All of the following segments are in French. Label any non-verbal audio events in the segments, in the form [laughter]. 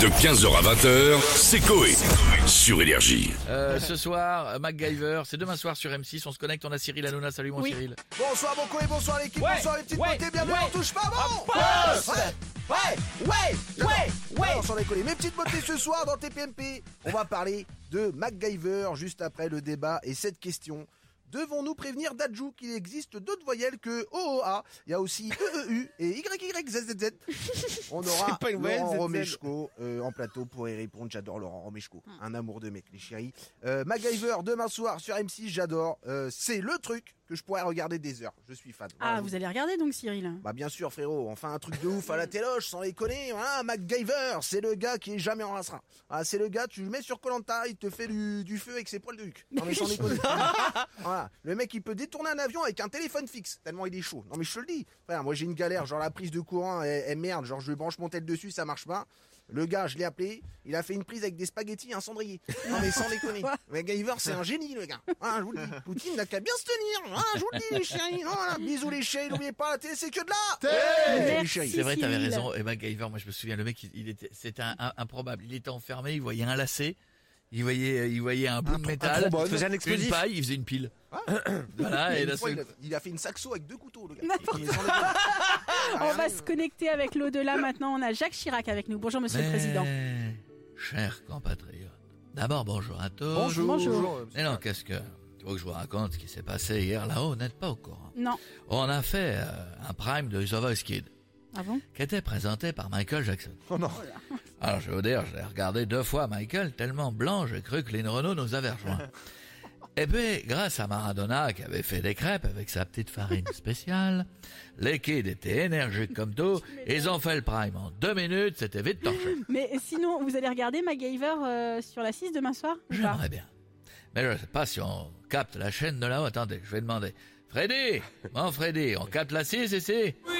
De 15h à 20h, c'est Coé. Sur Énergie. Euh, ce soir, MacGyver, c'est demain soir sur M6, on se connecte, on a Cyril Hanouna, salut mon Oui. Cyril. Bonsoir mon co et bonsoir l'équipe, Ouais, bonsoir les petites ouais, beautés, bienvenue, ouais. on touche pas bon Poste Ouais, ouais, ouais, Ouais, ouais. Non, sans déconner. Mes petites beautés ce soir dans TPMP, on va parler de MacGyver juste après le débat et cette question. Devons-nous prévenir Dajou qu'il existe d'autres voyelles que OOA Il y a aussi EEU et YYZZZ. [laughs] On aura pas une voyelle, Laurent. Romeshko euh, en plateau pour y répondre. J'adore Laurent Romeshko. Un amour de mec, les chéris. Euh, MacGyver demain soir sur M6, j'adore. Euh, C'est le truc que je pourrais regarder des heures. Je suis fan. Ah, Voilà, vous allez regarder donc, Cyril? Bah bien sûr frérot, enfin un truc de ouf à la téloche sans les connaître, voilà, MacGyver, c'est le gars qui est jamais en racerin. Ah, c'est le gars, tu le mets sur Colanta, il te fait du, du feu avec ses poils de huc. Non mais sans [laughs] déconner. [laughs] voilà, le mec il peut détourner un avion avec un téléphone fixe, tellement il est chaud. Non mais je te le dis, frère, moi j'ai une galère, genre la prise de courant, elle, elle merde, genre je branche mon tel dessus, ça marche pas. Le gars, je l'ai appelé, il a fait une prise avec des spaghettis et un cendrier. Non mais sans déconner. MacGyver c'est un génie le gars. Ah, je vous le dis, Poutine n'a qu'à bien se tenir. Ah, je vous le dis les chéris. Voilà, bisous les chéris, n'oubliez pas la télé c'est que de là. C'est vrai, t'avais raison, et MacGyver, moi je me souviens, le mec, il, il était, c'était un- un- improbable, il était enfermé, il voyait un lacet, il voyait, il voyait un bout de métal, il faisait un une paille, il faisait une pile. [coughs] voilà, et Une là, fois, c'est- il, a, il a fait une saxo avec deux couteaux, le gars. Ah, [laughs] On va se connecter avec l'au-delà maintenant. On a Jacques Chirac avec nous. Bonjour, monsieur le président. Chers compatriotes, d'abord bonjour à tous. Bonjour. Bonjour. Mais non, qu'est-ce que... Il faut que je vous raconte ce qui s'est passé hier là-haut, vous n'êtes pas au courant. Non. On a fait euh, un prime de The Voice Kid, Ah bon? qui était présenté par Michael Jackson. Oh non. Alors je vais vous dire, je l'ai regardé deux fois Michael, tellement blanc, j'ai cru que Lynn Renault nous avait rejoints. [laughs] Et puis, grâce à Maradona qui avait fait des crêpes avec sa petite farine spéciale, [laughs] les kids étaient énergiques comme tout, ils ont fait le prime en deux minutes, c'était vite torché. [laughs] Mais sinon, vous allez regarder MacGyver euh, sur la 6 demain soir J'aimerais bien. Mais je sais pas si on capte la chaîne de là-haut. Attendez, je vais demander. Freddy Mon Freddy, on capte la 6 ici? Oui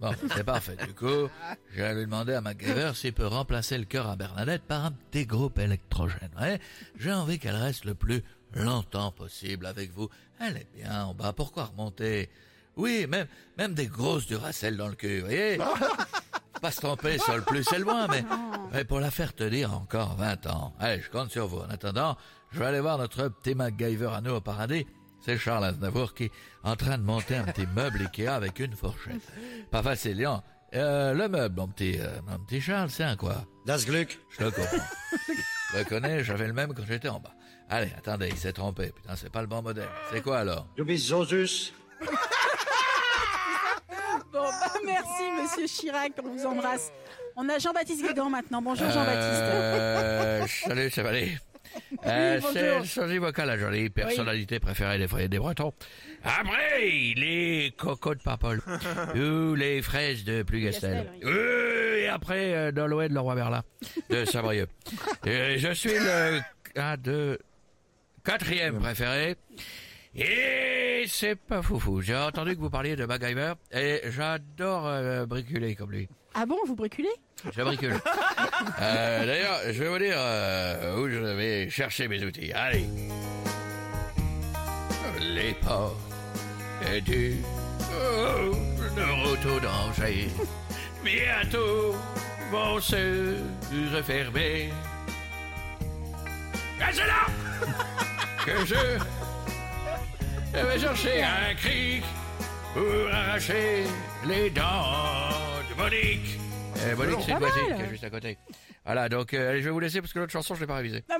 Bon, c'est parfait. Du coup, je vais lui demander à MacGyver s'il peut remplacer le cœur à Bernadette par un petit groupe électrogène. Ouais, j'ai envie qu'elle reste le plus longtemps possible avec vous. Elle est bien en bas, pourquoi remonter? Oui, même, même des grosses duracelles dans le cul, vous voyez? Pas se tromper sur le plus et le moins, mais, mais pour la faire tenir encore 20 ans. Allez, je compte sur vous. En attendant, je vais aller voir notre petit MacGyver à nous au paradis. C'est Charles Aznavour qui est en train de monter un petit meuble Ikea avec une fourchette. Pas facile, Léon. Euh, le meuble, mon petit, euh, mon petit Charles, c'est un quoi? Das Glück. Je le comprends. je le connais, j'avais le même quand j'étais en bas. Allez, attendez, il s'est trompé. Putain, c'est pas le bon modèle. C'est quoi alors? So süß. [laughs] Bon, bah, merci, monsieur Chirac. On vous embrasse. On a Jean-Baptiste Guégan maintenant. Bonjour, Jean-Baptiste. Euh, salut, ça va aller? Euh, c'est le sosie vocal, la jolie personnalité préférée des foyers des Bretons. Après, les cocos de Papol. [laughs] ou les fraises de Plougastel. Euh, et après, euh, de Leroy Merlin, de. Euh, [laughs] je suis le, un, deux, quatrième préféré. Et c'est pas foufou. J'ai entendu que vous parliez de MacGyver et j'adore euh, bricoler comme lui. Ah bon, vous briculez? Je bricole. [laughs] Euh, D'ailleurs, je vais vous dire euh, où je vais chercher mes outils. Allez. Les portes et du oh, de retour danger bientôt vont se refermer. Et c'est là [laughs] que je vais chercher un cric pour arracher les dents de Monique. Euh, Monique, c'est voisine qui est juste à côté. Voilà, donc euh, allez, je vais vous laisser parce que l'autre chanson, je l'ai pas révisée. [laughs]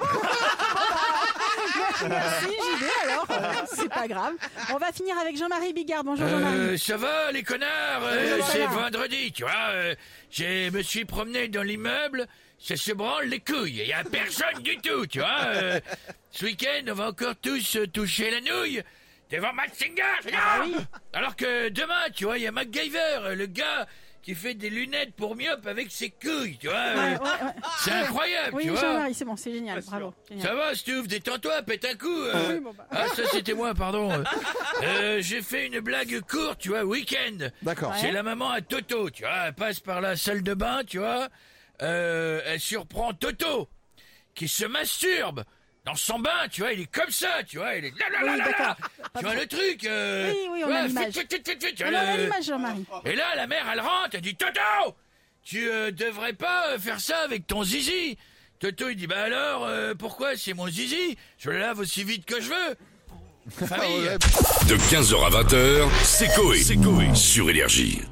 Merci, j'y vais alors. Euh, C'est pas grave. On va finir avec Jean-Marie Bigard. Bonjour, Jean-Marie. Euh, ça va, les connards? Euh, Oui, C'est vendredi, tu vois. euh, je me suis promené dans l'immeuble, ça se branle les couilles. Il y a personne du tout, tu vois. euh, ce week-end, on va encore tous toucher la nouille devant Max Singer. Ah oui. Alors que demain, tu vois, il y a MacGyver, le gars qui fait des lunettes pour myope avec ses couilles, tu vois. Ouais, ouais, ouais. C'est incroyable, Oui, tu vois. Jean-Marie, c'est bon, c'est génial. Bravo. génial. Ça va, Stouff, détends-toi, pète un coup. euh. Oui, bon, bah. Ah, ça, c'était moi, pardon. Euh, euh, J'ai fait une blague courte, tu vois, week-end. D'accord. C'est la maman à Toto, tu vois. Elle passe par la salle de bain, tu vois. Euh, elle surprend Toto, qui se masturbe dans son bain, tu vois, il est comme ça, tu vois, il est là là là là, Tu vois le truc euh, Oui, oui, on a l'image. On a euh, Jean-Marie. Et là, la mère, elle rentre, elle dit « Toto, tu euh, devrais pas euh, faire ça avec ton zizi !» Toto, il dit « Bah alors, euh, pourquoi c'est mon zizi? Je le lave aussi vite que je veux [laughs] !» De 15h à 20h, c'est Coé sur Énergie.